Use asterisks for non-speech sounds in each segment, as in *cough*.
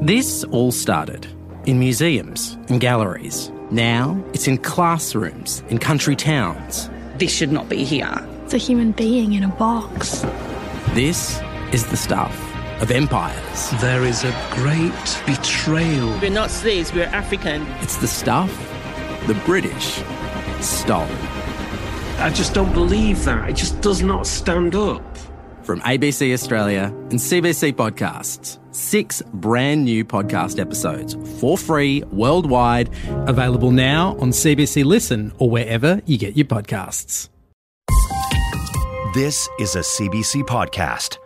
This all started in museums and galleries. Now it's in classrooms, in country towns. This should not be here. It's a human being in a box. This is the stuff of empires. There is a great betrayal. We're not slaves, we're African. It's the stuff the British stole. I just don't believe that. It just does not stand up. From ABC Australia and CBC Podcasts, six brand new podcast episodes for free worldwide, available now on CBC Listen or wherever you get your podcasts. This is a CBC podcast.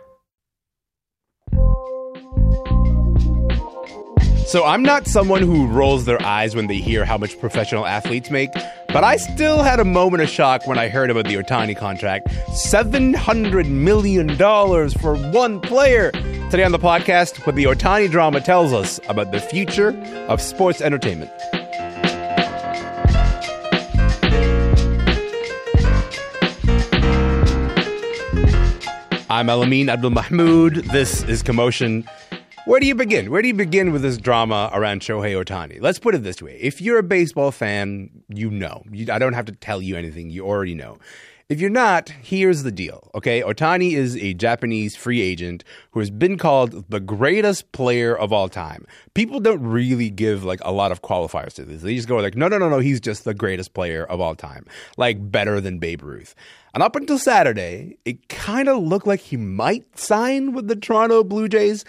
So I'm not someone who rolls their eyes when they hear how much professional athletes make, but I still had a moment of shock when I heard about the Ohtani contract. $700 million for one player. Today on the podcast, what the Ohtani drama tells us about the future of sports entertainment. I'm Elamin Abdul Mahmoud. This is Commotion. Where do you begin? Where do you begin with this drama around Shohei Ohtani? Let's put it this way. If you're a baseball fan, you know. You, I don't have to tell you anything. You already know. If you're not, here's the deal, okay? Ohtani is a Japanese free agent who has been called the greatest player of all time. People don't really give like a lot of qualifiers to this. They just go like, no, no, no, no, he's just the greatest player of all time. Like better than Babe Ruth. And up until Saturday, it kind of looked like he might sign with the Toronto Blue Jays.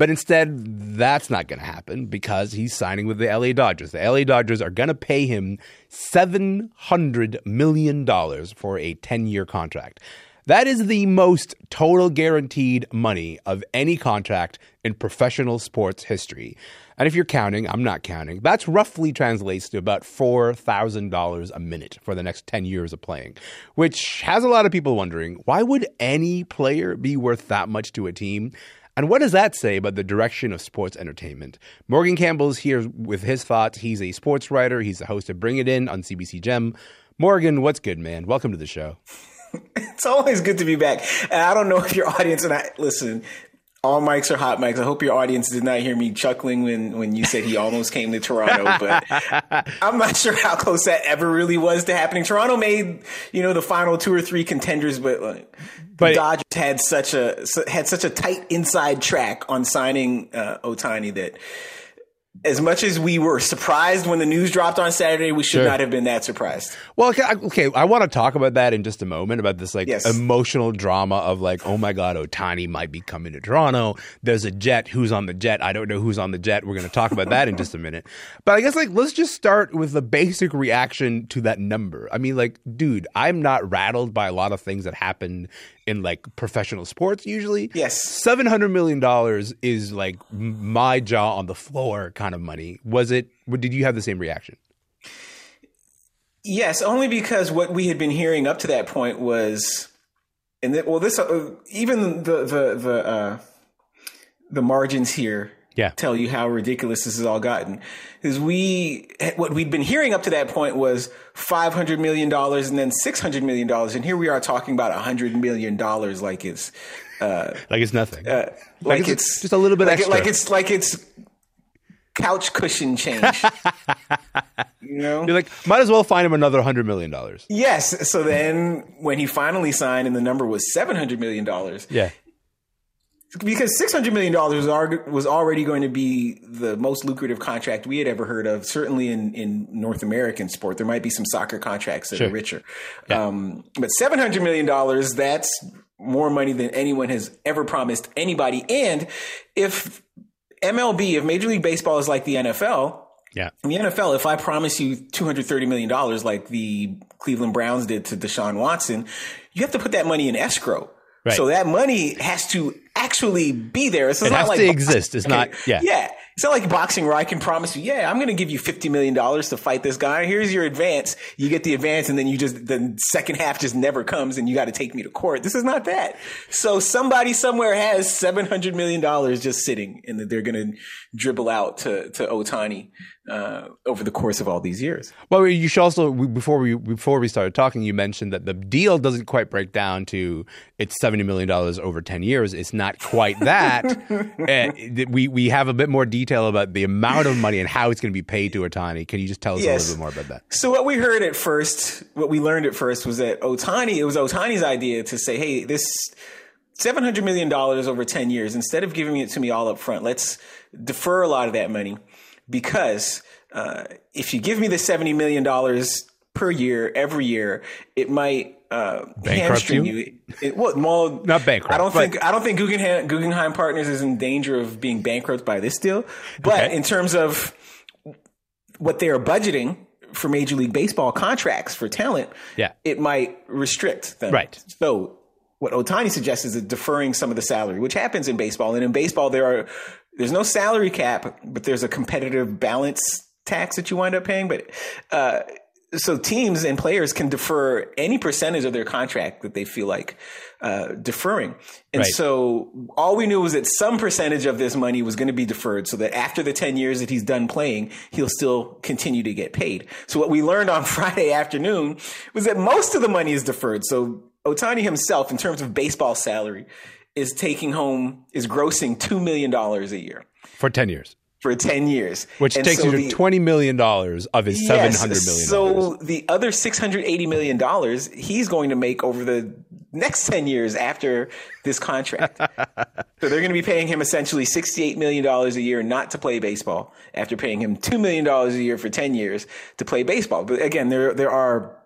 But instead, that's not going to happen because he's signing with the LA Dodgers. The LA Dodgers are going to pay him $700 million for a 10 year contract. That is the most total guaranteed money of any contract in professional sports history. And if you're counting, I'm not counting, that's roughly translates to about $4,000 a minute for the next 10 years of playing, which has a lot of people wondering why would any player be worth that much to a team? And what does that say about the direction of sports entertainment? Morgan Campbell's here with his thoughts. He's a sports writer, he's the host of Bring It In on CBC Gem. Morgan, what's good, man? Welcome to the show. *laughs* it's always good to be back. And I don't know if your audience and I listen. All mics are hot mics. I hope your audience did not hear me chuckling when, when you said he almost came to Toronto, *laughs* but I'm not sure how close that ever really was to happening. Toronto made, you know, the final two or three contenders, but like, but, the Dodgers had such a had such a tight inside track on signing uh, Ohtani that as much as we were surprised when the news dropped on Saturday, we should Sure. not have been that surprised. Well, okay, I- okay, I want to talk about that in just a moment about this like Yes. emotional drama of like, oh my God, Ohtani might be coming to Toronto. There's a jet. Who's on the jet? I don't know who's on the jet. We're going to talk about that in just a minute. *laughs* But I guess like let's just start with the basic reaction to that number. I mean, like, dude, I'm not rattled by a lot of things that happen in like professional sports usually. Yes. seven hundred million dollars is like my jaw on the floor kind of money. Was it? Did you have the same reaction? Yes, only because what we had been hearing up to that point was, and that, well, this uh, even the the the uh, the margins here Yeah. tell you how ridiculous this has all gotten. Because we what we'd been hearing up to that point was five hundred million dollars and then six hundred million dollars, and here we are talking about hundred million dollars like it's Like it's nothing. uh, Like like, it's it's, just a little bit like, it- extra. like it's like it's couch cushion change. *laughs* you know, You're like, might as well find him another hundred million dollars. Yes. So then when he finally signed and the number was $700 million, Yeah. because $600 million was, already going to be the most lucrative contract we had ever heard of, certainly in, in North American sport. There might be some soccer contracts that Sure. are richer. Um, but $700 million, that's more money than anyone has ever promised anybody. And if MLB, if Major League Baseball is like the NFL, Yeah. in the NFL, if I promise you $230 million like the Cleveland Browns did to Deshaun Watson, you have to put that money in escrow. Right. So that money has to actually be there. It's It not has like to exist. It's not- yeah. Yeah. It's not like boxing where I can promise you, yeah, I'm going to give you $50 million to fight this guy. Here's your advance. You get the advance and then you just, the second half just never comes and you got to take me to court. This is not that. So somebody somewhere has $700 million just sitting and that they're going to dribble out to, to Ohtani, uh, over the course of all these years. Well, you should also before we before we started talking, you mentioned that the deal doesn't quite break down to it's seventy million dollars over ten years. It's not quite that. *laughs* Uh, we we have a bit more detail about the amount of money and how it's going to be paid to Ohtani. Can you just tell us Yes. a little bit more about that? So what we heard at first, what we learned at first was that Ohtani, it was Ohtani's idea to say, hey, this seven hundred million dollars over ten years, instead of giving it to me all up front, let's defer a lot of that money because uh, if you give me the seventy million dollars per year every year, it might uh, Bankrupt hamstring you? you. It, well, well, Not bankrupt, I don't think I don't think Guggenheim, Guggenheim Partners is in danger of being bankrupt by this deal. But Okay. in terms of what they are budgeting for Major League Baseball contracts for talent, Yeah. it might restrict them. Right. So what Ohtani suggests is deferring some of the salary, which happens in baseball. And in baseball, there are there's no salary cap, but there's a competitive balance tax that you wind up paying. But uh, so teams and players can defer any percentage of their contract that they feel like uh, deferring. And Right. so all we knew was that some percentage of this money was going to be deferred so that after the 10 years that he's done playing, he'll still continue to get paid. So what we learned on *laughs* Friday afternoon was that most of the money is deferred. So Ohtani himself, in terms of baseball salary, is taking home, is grossing $2 million a year For 10 years, for 10 years. which And takes so you to the- $20 million of his Yes, $700 million. So the other six hundred eighty million dollars he's going to make over the next ten years after this contract. *laughs* so they're going to be paying him essentially sixty eight million dollars a year not to play baseball after paying him two million dollars a year for ten years to play baseball. But again, there there are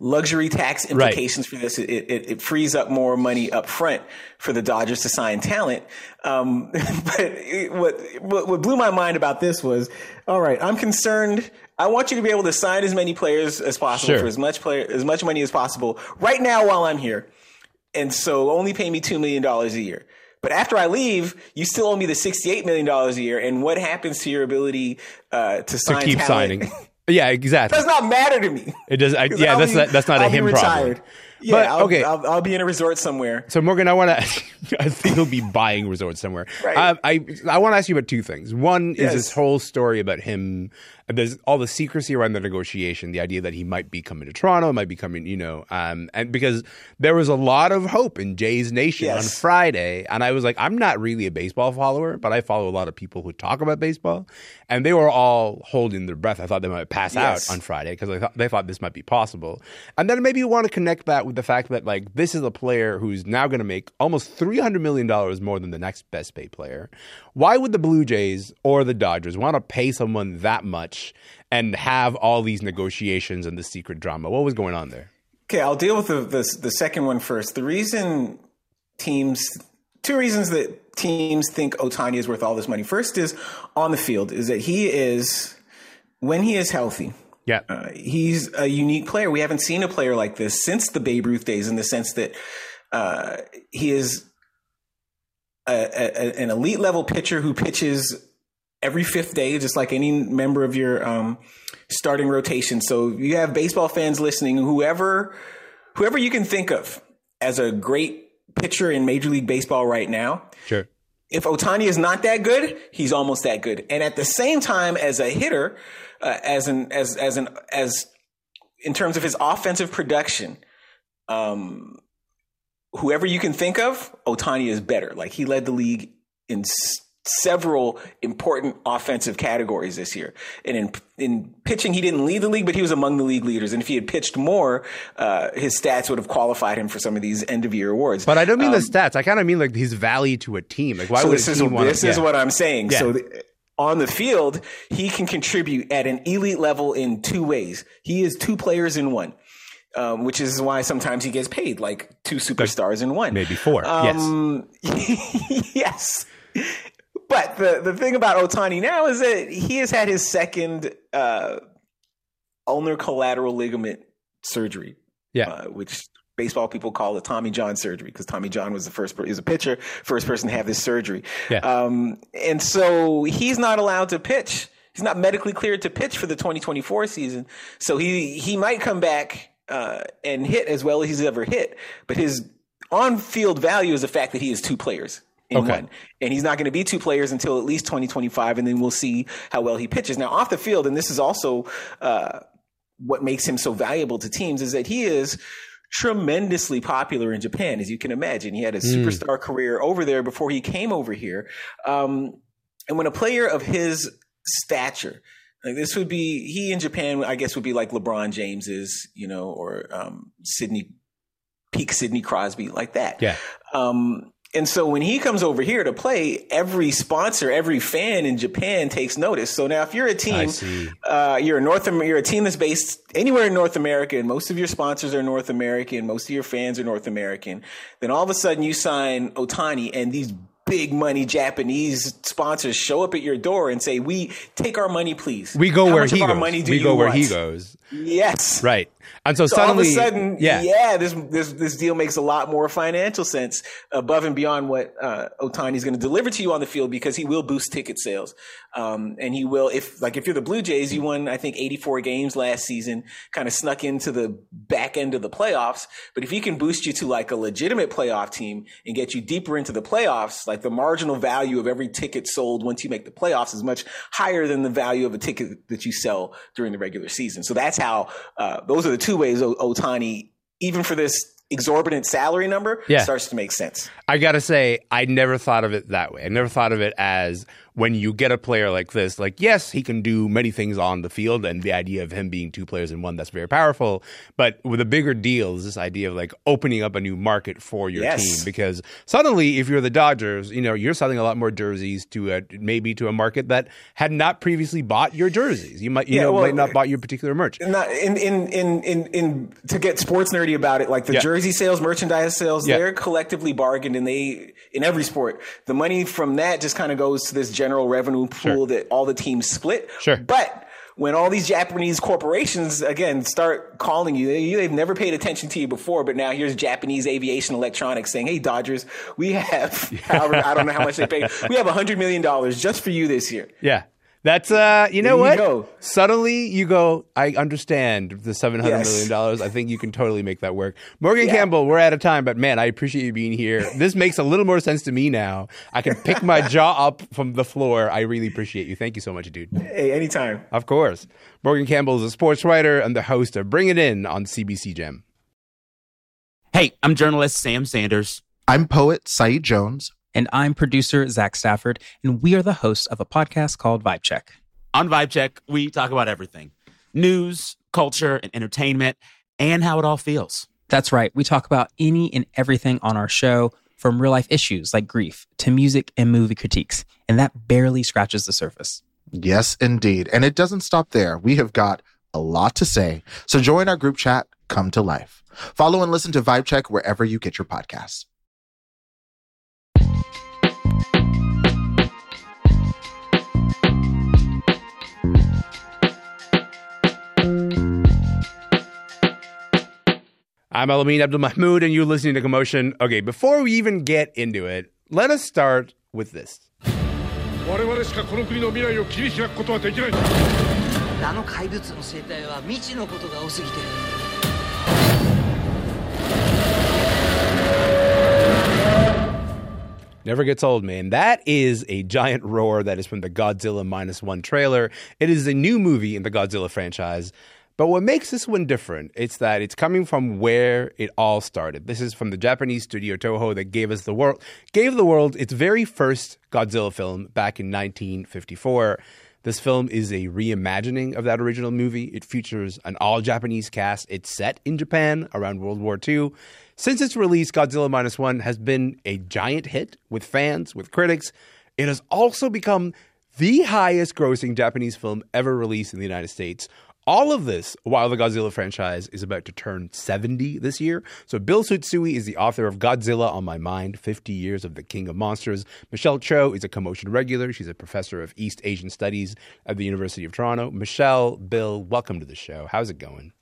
luxury tax implications for this. It, it, it frees up more money up front for the Dodgers to sign talent. Um, *laughs* but it, what, what blew my mind about this was, all right, I'm concerned. I want you to be able to sign as many players as possible Sure. for as much player as much money as possible right now while I'm here, and so only pay me two million dollars a year. But after I leave, you still owe me the sixty-eight million dollars a year. And what happens to your ability uh, to to keep talent? signing. *laughs* Yeah, exactly. does not matter to me. It does. I, *laughs* yeah, I'll that's be- not, that's not a I'll be him retired. problem. Yeah, But, I'll, okay. I'll, I'll be in a resort somewhere. So Morgan, I want to. *laughs* I think he'll be buying resorts somewhere. Right. Um, I I want to ask you about two things. One is this whole story about him. There's all the secrecy around the negotiation, the idea that he might be coming to Toronto, might be coming, you know, um, and because there was a lot of hope in Jays Nation on Friday, and I was like, I'm not really a baseball follower, but I follow a lot of people who talk about baseball, and they were all holding their breath. I thought they might pass Yes. out on Friday because they thought, they thought this might be possible. And then maybe you want to connect that with the fact that like this is a player who's now going to make almost three hundred million dollars more than the next best paid player. Why would the Blue Jays or the Dodgers want to pay someone that much and have all these negotiations and the secret drama? What was going on there? Okay, I'll deal with the, the the second one first. The reason teams, two reasons that teams think Ohtani is worth all this money. First is on the field, is that he is when he is healthy. Yeah, Uh, he's a unique player. We haven't seen a player like this since the Babe Ruth days, in the sense that uh, he is a, a, an elite level pitcher who pitches every fifth day, just like any member of your um, starting rotation. So you have baseball fans listening, whoever whoever you can think of as a great pitcher in Major League Baseball right now. sure. If Ohtani is not that good, he's almost that good. And at the same time, as a hitter, uh, as an as as an as in terms of his offensive production, um, whoever you can think of, Ohtani is better. Like he led the league in several important offensive categories this year. And in in pitching, he didn't lead the league, but he was among the league leaders. And if he had pitched more, uh, his stats would have qualified him for some of these end of year awards. But I don't mean the stats. I kind of mean like his value to a team. Like why Um, so would this is this is what I'm saying. Yeah. So th- on the field, he can contribute at an elite level in two ways. He is two players in one. Um, which is why sometimes he gets paid like two superstars in one. maybe four. Um, *laughs* yes. But the, the thing about Ohtani now is that he has had his second uh, ulnar collateral ligament surgery, yeah. uh, which baseball people call the Tommy John surgery because Tommy John was the first, per- was a pitcher, first person to have this surgery. Yeah. Um, and so he's not allowed to pitch. He's not medically cleared to pitch for the 2024 season. So he, he might come back uh, and hit as well as he's ever hit. But his on field value is the fact that he is two players in Okay. one. And he's not going to be two players until at least 2025. And then we'll see how well he pitches. Now, off the field, and this is also uh, what makes him so valuable to teams, is that he is tremendously popular in Japan, as you can imagine. He had a superstar career over there before he came over here. Um, And when a player of his stature, like this would be he in Japan, I guess would be like LeBron James is, you know, or um, Sidney peak Sidney Crosby, like that. Yeah. Um, and so when he comes over here to play, every sponsor, every fan in Japan takes notice. So now, if you're a team, uh, you're a North, you're a team that's based anywhere in North America, and most of your sponsors are North American, most of your fans are North American. Then all of a sudden, you sign Ohtani, and these big money Japanese sponsors show up at your door and say, "We take our money, please. We go How where he goes. we go where want?" he goes. Yes, Right. And so, so suddenly, all of a sudden, yeah. yeah, this this this deal makes a lot more financial sense above and beyond what uh, Ohtani's going to deliver to you on the field because he will boost ticket sales, um, and he will if like if you're the Blue Jays, you won I think 84 games last season, kind of snuck into the back end of the playoffs. But if he can boost you to like a legitimate playoff team and get you deeper into the playoffs, like the marginal value of every ticket sold once you make the playoffs is much higher than the value of a ticket that you sell during the regular season. So that's how uh, those are the two ways Ohtani, even for this exorbitant salary number, Yeah. starts to make sense. I gotta say, I never thought of it that way. I never thought of it as when you get a player like this, like, yes, he can do many things on the field, and the idea of him being two players in one, that's very powerful. But with a bigger deal is this idea of like opening up a new market for your Yes. team. Because suddenly, if you're the Dodgers, you know, you're selling a lot more jerseys to a, maybe to a market that had not previously bought your jerseys. You might, you Yeah, know, well, might not bought your particular merch. Not in, in in in in to get sports nerdy about it, like the Yeah. jersey sales, merchandise sales, Yeah. they're collectively bargained, and they in every sport, the money from that just kind of goes to this general revenue pool that all the teams split. Sure. but. When all these Japanese corporations again start calling you, they, they've never paid attention to you before, but now here's Japanese aviation electronics saying, "Hey Dodgers, we have *laughs* however, I don't know how much they paid, we have a hundred million dollars just for you this year." Yeah. That's uh you know There what? go. Suddenly you go, I understand the seven hundred Yes. million dollars. I think you can totally make that work. Morgan Yeah. Campbell, we're out of time, but man, I appreciate you being here. This makes a little more sense to me now. I can pick my *laughs* jaw up from the floor. I really appreciate you. Thank you so much, dude. Hey, anytime. Of course. Morgan Campbell is a sports writer and the host of Bring It In on CBC Gem. Hey, I'm journalist Sam Sanders. I'm poet Saeed Jones. And I'm producer Zach Stafford, and we are the hosts of a podcast called Vibe Check. On Vibe Check, we talk about everything news, culture, and entertainment, and how it all feels. That's right, we talk about any and everything on our show, from real life issues like grief to music and movie critiques. And that barely scratches the surface. Yes, indeed. And it doesn't stop there. We have got a lot to say. So join our group chat, Come to Life. Follow and listen to Vibe Check wherever you get your podcasts. I'm Elamin Abdul Mahmoud, and you're listening to Commotion. Okay, before we even get into it, let us start with this. Never gets old, man. That is a giant *laughs* roar that is from the Godzilla minus one trailer. It is a new movie in the Godzilla franchise. But what makes this one different, it's that it's coming from where it all started. This is from the Japanese studio Toho that gave us the world gave the world its very first Godzilla film back in 1954. This film is a reimagining of that original movie. It features an all Japanese cast. It's set in Japan around World War II. Since its release, Godzilla Minus One has been a giant hit with fans, with critics. It has also become the highest grossing Japanese film ever released in the United States. All of this while the Godzilla franchise is about to turn 70 this year. So, Bill Tsutsui is the author of Godzilla on My Mind 50 Years of the King of Monsters. Michelle Cho is a commotion regular. She's a professor of East Asian Studies at the University of Toronto. Michelle, Bill, welcome to the show. How's it going?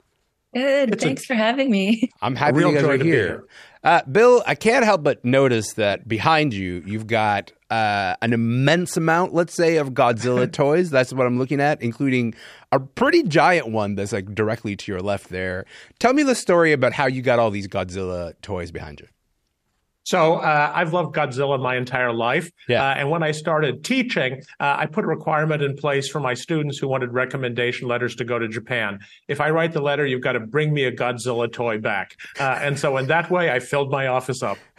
Good. Thanks for having me. *laughs* I'm happy you guys are to be here. here. Uh, Bill, I can't help but notice that behind you, you've got uh, an immense amount, let's say, of Godzilla *laughs* toys. That's what I'm looking at, including a pretty giant one that's like directly to your left there. Tell me the story about how you got all these Godzilla toys behind you. So uh, I've loved Godzilla my entire life. Yeah. Uh, and when I started teaching, uh, I put a requirement in place for my students who wanted recommendation letters to go to Japan. If I write the letter, you've got to bring me a Godzilla toy back. Uh, and so in that way, I filled my office up. *laughs*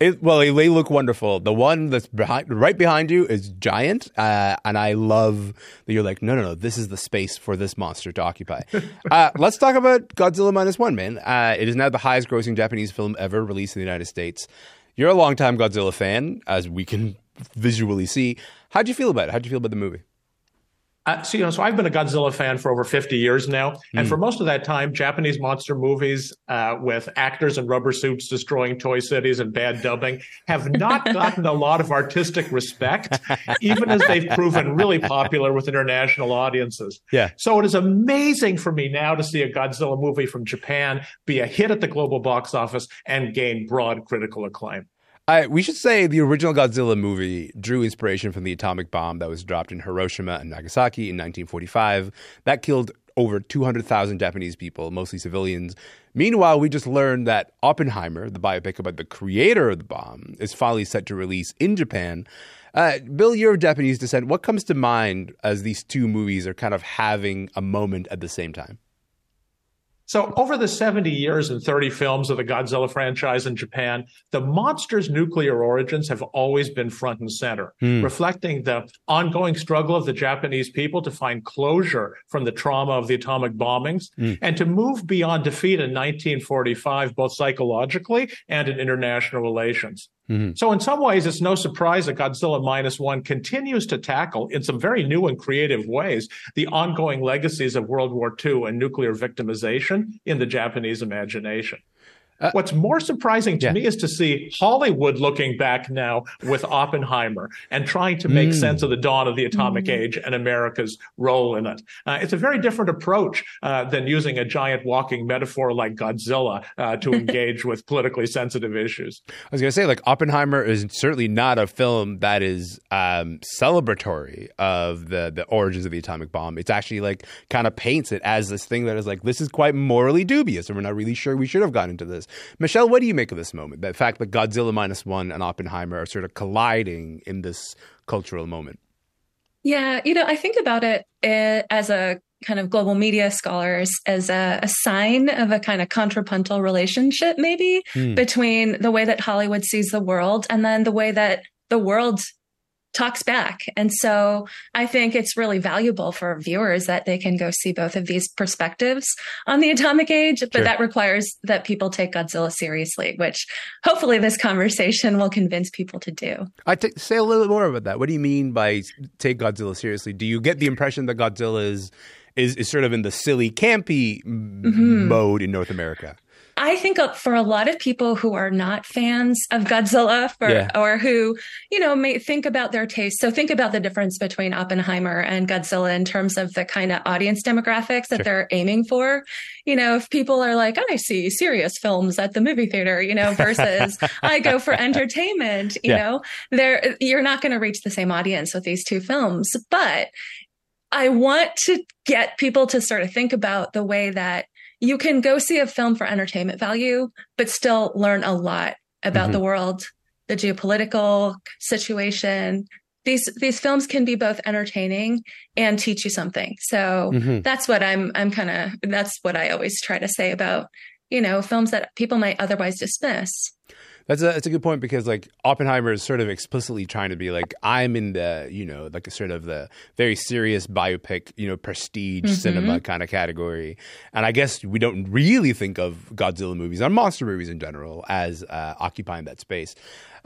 it, well, they look wonderful. The one that's behind, right behind you is giant, uh, and I love that you're like, no, no, no, this is the space for this monster to occupy. *laughs* uh, let's talk about Godzilla minus one, man. Uh, it is now the highest grossing Japanese film ever released in the United States. You're a longtime Godzilla fan, as we can *laughs* visually see. How'd you feel about it? How'd you feel about the movie? Uh, so, you know, so I've been a Godzilla fan for over 50 years now. And Mm. for most of that time, Japanese monster movies uh, with actors in rubber suits destroying toy cities and bad dubbing have not *laughs* gotten a lot of artistic respect, even as they've proven really popular with international audiences. Yeah. So it is amazing for me now to see a Godzilla movie from Japan be a hit at the global box office and gain broad critical acclaim. I, we should say the original Godzilla movie drew inspiration from the atomic bomb that was dropped in Hiroshima and Nagasaki in 1945. That killed over 200,000 Japanese people, mostly civilians. Meanwhile, we just learned that Oppenheimer, the biopic about the creator of the bomb, is finally set to release in Japan. Uh, Bill, you're of Japanese descent. What comes to mind as these two movies are kind of having a moment at the same time? So, over the 70 years and 30 films of the Godzilla franchise in Japan, the monster's nuclear origins have always been front and center, Hmm. reflecting the ongoing struggle of the Japanese people to find closure from the trauma of the atomic bombings Hmm. and to move beyond defeat in 1945, both psychologically and in international relations. Mm-hmm. So, in some ways, it's no surprise that Godzilla Minus One continues to tackle, in some very new and creative ways, the ongoing legacies of World War II and nuclear victimization in the Japanese imagination. What's more surprising to me is to see Hollywood looking back now with Oppenheimer and trying to make Mm. sense of the dawn of the atomic age and America's role in it. Uh, it's a very different approach uh, than using a giant walking metaphor like Godzilla uh, to *laughs* engage with politically sensitive issues. I was going to say, like, Oppenheimer is certainly not a film that is um, celebratory of the, the origins of the atomic bomb. It's actually like kind of paints it as this thing that is like, this is quite morally dubious, and we're not really sure we should have gotten into this. Michelle, what do you make of this moment? The fact that Godzilla minus one and Oppenheimer are sort of colliding in this cultural moment. Yeah, you know, I think about it eh, as a kind of global media scholars as a, a sign of a kind of contrapuntal relationship, maybe Hmm. between the way that Hollywood sees the world and then the way that the world talks back. And so I think it's really valuable for viewers that they can go see both of these perspectives on the atomic age, but Sure. that requires that people take Godzilla seriously, which hopefully this conversation will convince people to do. I t- say a little bit more about that. What do you mean by take Godzilla seriously? Do you get the impression that Godzilla is is, is sort of in the silly, campy m- Mhm. mode in North America? I think uh, for a lot of people who are not fans of Godzilla for, Yeah. or who, you know, may think about their taste. So think about the difference between Oppenheimer and Godzilla in terms of the kind of audience demographics that Sure. they're aiming for. You know, if people are like, I see serious films at the movie theater, you know, versus *laughs* I go for entertainment, you Yeah. know, there, you're not going to reach the same audience with these two films, but I want to get people to sort of think about the way that you can go see a film for entertainment value, but still learn a lot about Mhm. the world, the geopolitical situation. These these films can be both entertaining and teach you something. So Mhm. that's what I'm I'm kind of that's what I always try to say about you know films that people might otherwise dismiss. That's a that's a good point because like Oppenheimer is sort of explicitly trying to be like I'm in the you know like a sort of the very serious biopic you know prestige Mhm. cinema kind of category, and I guess we don't really think of Godzilla movies or monster movies in general as uh, occupying that space.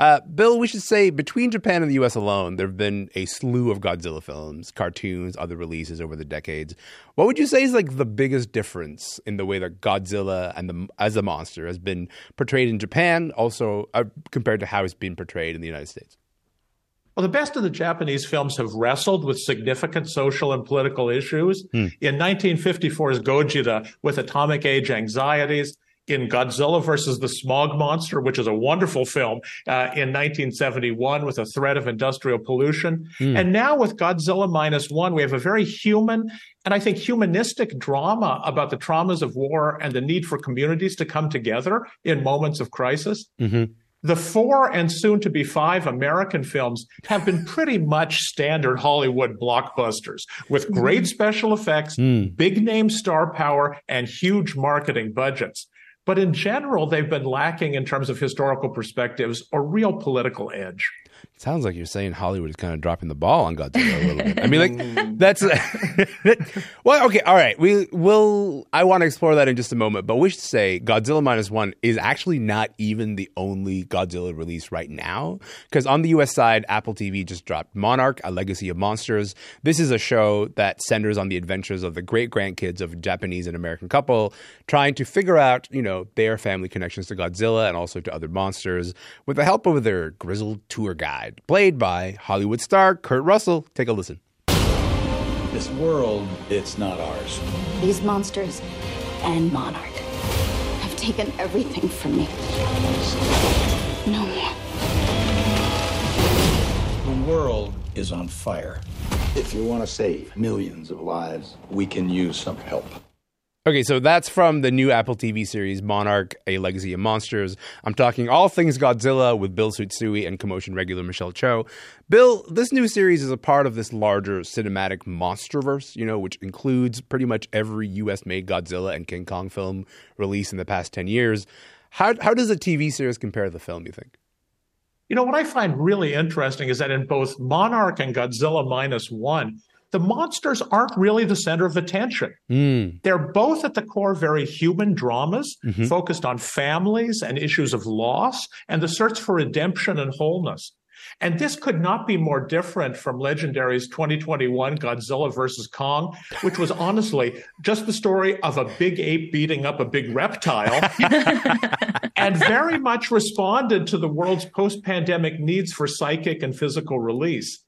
Uh, Bill, we should say between Japan and the U.S. alone, there have been a slew of Godzilla films, cartoons, other releases over the decades. What would you say is like the biggest difference in the way that Godzilla and the as a monster has been portrayed in Japan, also uh, compared to how it's been portrayed in the United States? Well, the best of the Japanese films have wrestled with significant social and political issues. Hmm. In 1954's Gojira, with atomic age anxieties. In Godzilla versus the Smog Monster, which is a wonderful film, uh, in 1971 with a threat of industrial pollution. Hmm. And now with Godzilla Minus One, we have a very human and I think humanistic drama about the traumas of war and the need for communities to come together in moments of crisis. Mm-hmm. The four and soon to be five American films have been pretty much standard Hollywood blockbusters with great special effects, big name star power, and huge marketing budgets. But in general, they've been lacking in terms of historical perspectives or real political edge. Sounds like you're saying Hollywood is kind of dropping the ball on Godzilla a little bit. I mean, like mm. that's *laughs* well, okay, all right. We will. I want to explore that in just a moment, but we should say Godzilla minus one is actually not even the only Godzilla release right now. Because on the U.S. side, Apple TV just dropped Monarch: A Legacy of Monsters. This is a show that centers on the adventures of the great grandkids of a Japanese and American couple trying to figure out, you know, their family connections to Godzilla and also to other monsters with the help of their grizzled tour guide played by Hollywood star Kurt Russell. Take a listen. This world, it's not ours. These monsters and Monarch have taken everything from me. No more. The world is on fire. If you want to save millions of lives, we can use some help. Okay, so that's from the new Apple TV series Monarch: A Legacy of Monsters. I'm talking all things Godzilla with Bill Tsutsui and Commotion regular Michelle Cho. Bill, this new series is a part of this larger cinematic monsterverse, you know, which includes pretty much every US-made Godzilla and King Kong film released in the past 10 years. How how does a TV series compare to the film, you think? You know, what I find really interesting is that in both Monarch and Godzilla Minus One, the monsters aren't really the center of attention. Mm. They're both at the core very human dramas Mhm. focused on families and issues of loss and the search for redemption and wholeness. And this could not be more different from Legendary's 2021 Godzilla vs. Kong, which was honestly just the story of a big ape beating up a big reptile *laughs* and very much responded to the world's post pandemic needs for psychic and physical release.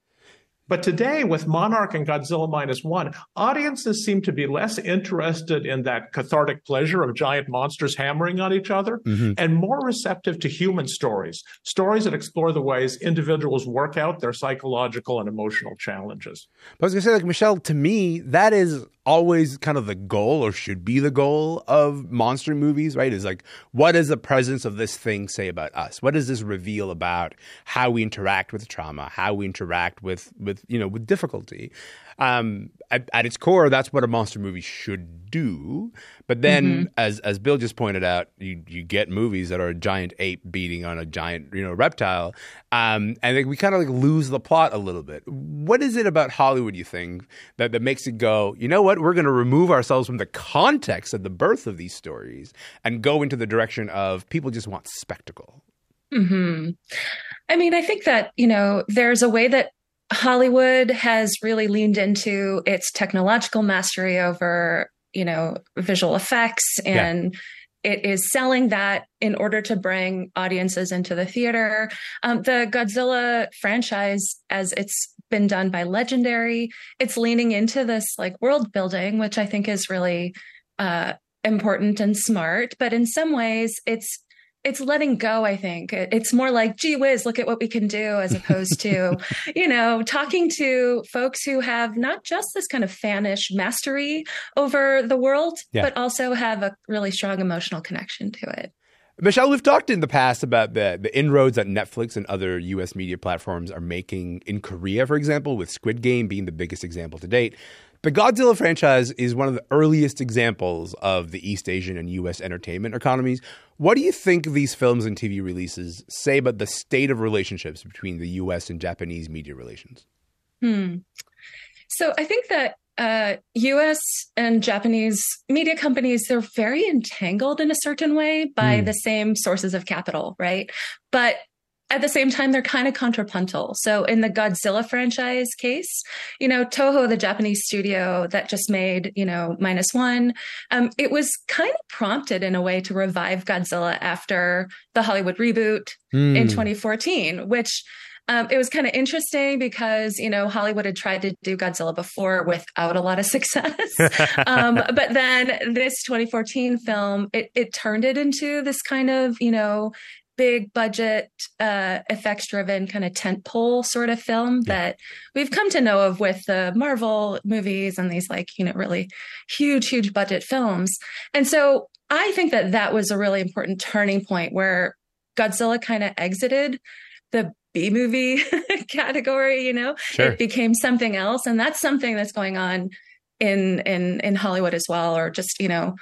But today, with Monarch and Godzilla Minus One, audiences seem to be less interested in that cathartic pleasure of giant monsters hammering on each other Mhm. and more receptive to human stories, stories that explore the ways individuals work out their psychological and emotional challenges. But I was gonna say, like Michelle, to me, that is always kind of the goal, or should be the goal of monster movies, right? Is like, what does the presence of this thing say about us? What does this reveal about how we interact with trauma, how we interact with with you know with difficulty? Um, at, at its core, that's what a monster movie should do. But then, Mhm. as as Bill just pointed out, you you get movies that are a giant ape beating on a giant you know reptile, um, and like, we kind of like lose the plot a little bit. What is it about Hollywood you think that that makes it go? You know what? We're going to remove ourselves from the context of the birth of these stories and go into the direction of people just want spectacle. hmm I mean, I think that, you know, there's a way that Hollywood has really leaned into its technological mastery over, you know, visual effects Yeah. and it is selling that in order to bring audiences into the theater. Um, the Godzilla franchise, as it's been done by Legendary, it's leaning into this like world building, which I think is really uh, important and smart. But in some ways, it's it's letting go i think it's more like gee whiz look at what we can do as *laughs* opposed to you know talking to folks who have not just this kind of fanish mastery over the world Yeah. but also have a really strong emotional connection to it Michelle, we've talked in the past about the the inroads that Netflix and other U.S. media platforms are making in Korea, for example, with Squid Game being the biggest example to date. The Godzilla franchise is one of the earliest examples of the East Asian and U.S. entertainment economies. What do you think these films and TV releases say about the state of relationships between the U.S. and Japanese media relations? Hmm. So I think that uh, US and Japanese media companies, they're very entangled in a certain way by Hmm. the same sources of capital, right? But at the same time, they're kind of contrapuntal. So in the Godzilla franchise case, you know, Toho, the Japanese studio that just made, you know, minus one, um, it was kind of prompted in a way to revive Godzilla after the Hollywood reboot Hmm. in 2014, which um, it was kind of interesting because you know Hollywood had tried to do Godzilla before without a lot of *laughs* success, um, *laughs* but then this 2014 film it, it turned it into this kind of you know big budget uh, effects driven kind of tentpole sort of film that we've come to know of with the Marvel movies and these like you know really huge huge budget films, and so I think that that was a really important turning point where Godzilla kind of exited the B movie *laughs* category, you know, Sure. it became something else. And that's something that's going on in, in, in Hollywood as well, or just, you know,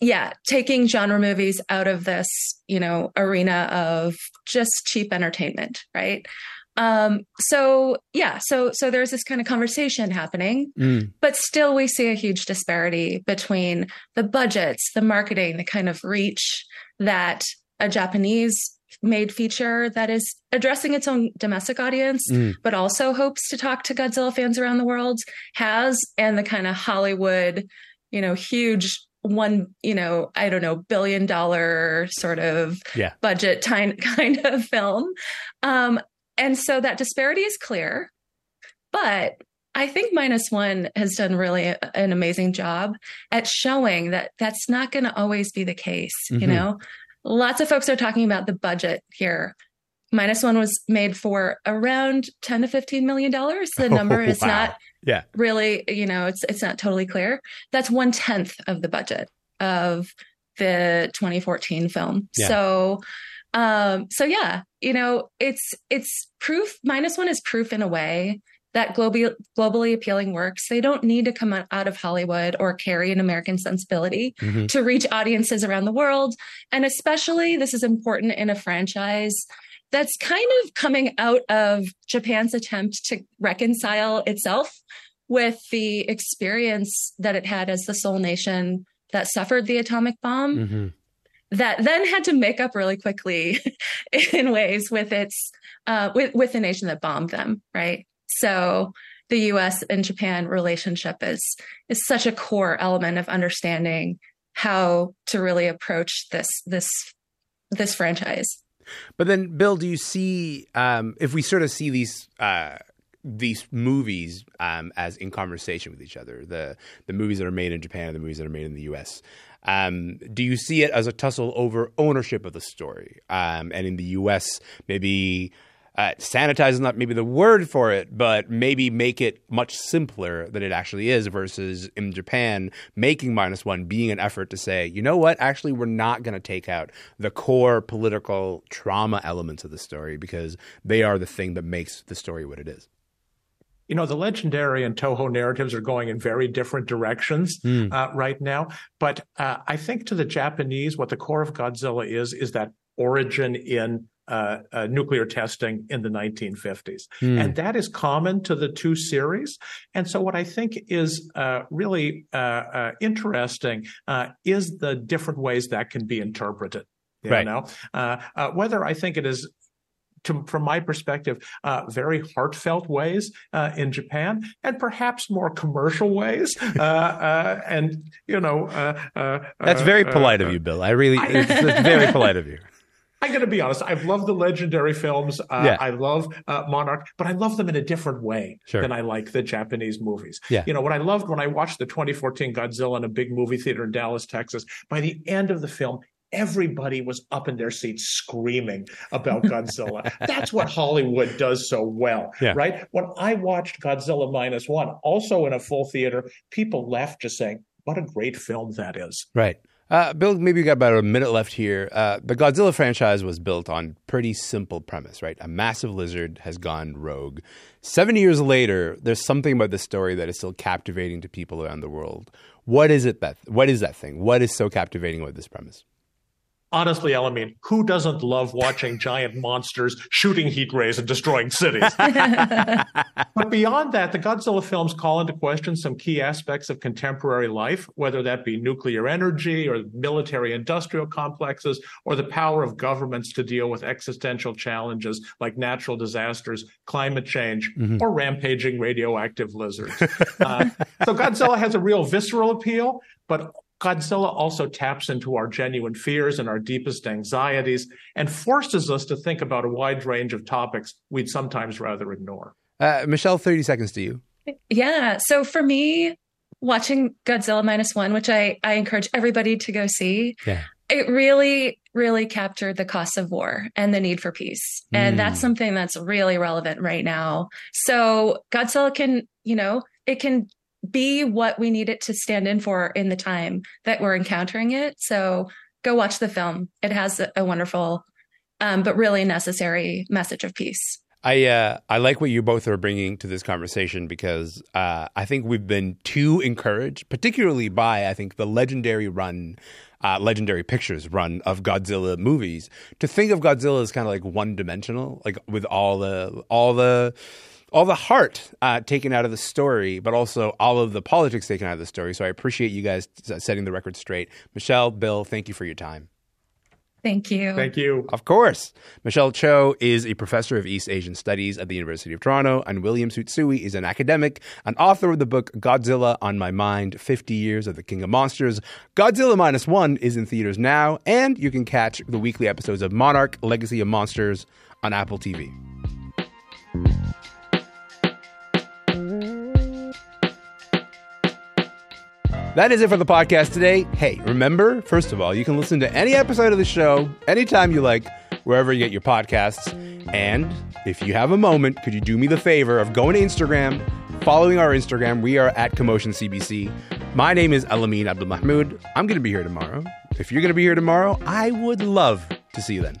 yeah, taking genre movies out of this, you know, arena of just cheap entertainment, right? Um, so yeah, so so there's this kind of conversation happening, Mm. but still we see a huge disparity between the budgets, the marketing, the kind of reach that a Japanese made feature that is addressing its own domestic audience, Mm. but also hopes to talk to Godzilla fans around the world has, and the kind of Hollywood, you know, huge one, you know, I don't know, billion dollar sort of Yeah. budget time, *laughs* kind of film. Um, and so that disparity is clear. But I think Minus One has done really an amazing job at showing that that's not going to always be the case. You Mhm. know, lots of folks are talking about the budget here. Minus One was made for around 10 to 15 million dollars. The *laughs* number is Wow. not Yeah. really, you know, it's it's not totally clear. That's one tenth of the budget of the 2014 film. Yeah. So, um, so yeah, you know, it's it's proof. Minus one is proof in a way that globally globally appealing works. They don't need to come out of Hollywood or carry an American sensibility Mhm. to reach audiences around the world, and especially this is important in a franchise that's kind of coming out of Japan's attempt to reconcile itself with the experience that it had as the sole nation that suffered the atomic bomb Mm-hmm. that then had to make up really quickly *laughs* in ways with its uh, with with the nation that bombed them right so the US and Japan relationship is is such a core element of understanding how to really approach this this this franchise But then, Bill, do you see um, if we sort of see these uh, these movies um, as in conversation with each other, the the movies that are made in Japan and the movies that are made in the U.S. Um, do you see it as a tussle over ownership of the story? Um, and in the U.S., maybe uh, sanitize is not maybe the word for it, but maybe make it much simpler than it actually is versus in Japan, making minus one being an effort to say, you know what, actually, we're not going to take out the core political trauma elements of the story because they are the thing that makes the story what it is. You know, the legendary and Toho narratives are going in very different directions Hmm. uh, right now. But uh, I think to the Japanese, what the core of Godzilla is, is that origin in uh, uh, nuclear testing in the 1950s. Hmm. And that is common to the two series. And so, what I think is uh, really uh, uh, interesting uh, is the different ways that can be interpreted. You Right. know, uh, uh, whether I think it is to, from my perspective, uh, very heartfelt ways uh, in Japan, and perhaps more commercial ways. Uh, uh, and you know, uh, uh, That's very polite of you, Bill. I really, it's, it's very polite of you. I'm going to be honest. I've loved the legendary films. Uh, Yeah. I love uh, Monarch, but I love them in a different way Sure. than I like the Japanese movies. Yeah. You know, what I loved when I watched the 2014 Godzilla in a big movie theater in Dallas, Texas, by the end of the film, everybody was up in their seats screaming about *laughs* Godzilla. That's what Hollywood does so well, Yeah. right? When I watched Godzilla Minus One, also in a full theater, people left just saying, what a great film that is. Right. Uh, Bill, maybe we got about a minute left here. Uh, the Godzilla franchise was built on pretty simple premise, right? A massive lizard has gone rogue. Seventy years later, there's something about this story that is still captivating to people around the world. What is it that? What is that thing? What is so captivating about this premise? Honestly, Elamin, who doesn't love watching giant monsters shooting heat rays and destroying cities? *laughs* but beyond that, the Godzilla films call into question some key aspects of contemporary life, whether that be nuclear energy or military industrial complexes or the power of governments to deal with existential challenges like natural disasters, climate change, Mhm. or rampaging radioactive lizards. Uh, so Godzilla has a real visceral appeal, but Godzilla also taps into our genuine fears and our deepest anxieties and forces us to think about a wide range of topics we'd sometimes rather ignore. Uh, Michelle, 30 seconds to you. Yeah. So for me, watching Godzilla minus one, which I, I encourage everybody to go see, Yeah. it really, really captured the cost of war and the need for peace. And Mm. that's something that's really relevant right now. So Godzilla can, you know, it can be what we need it to stand in for in the time that we're encountering it. So go watch the film. It has a, wonderful um, but really necessary message of peace. I uh, I like what you both are bringing to this conversation because uh, I think we've been too encouraged, particularly by I think the legendary run, uh, legendary pictures run of Godzilla movies, to think of Godzilla as kind of like one dimensional, like with all the all the all the heart uh, taken out of the story, but also all of the politics taken out of the story. So I appreciate you guys setting the record straight. Michelle, Bill, thank you for your time. Thank you. Thank you. Of course. Michelle Cho is a professor of East Asian Studies at the University of Toronto, and William Tsutsui is an academic and author of the book Godzilla on My Mind 50 Years of the King of Monsters. Godzilla Minus One is in theaters now, and you can catch the weekly episodes of Monarch Legacy of Monsters on Apple TV. That is it for the podcast today. Hey, remember, first of all, you can listen to any episode of the show anytime you like, wherever you get your podcasts. And if you have a moment, could you do me the favor of going to Instagram, following our Instagram? We are at Commotion CBC. My name is Elamin Abdelmahmoud. I'm going to be here tomorrow. If you're going to be here tomorrow, I would love to see you then.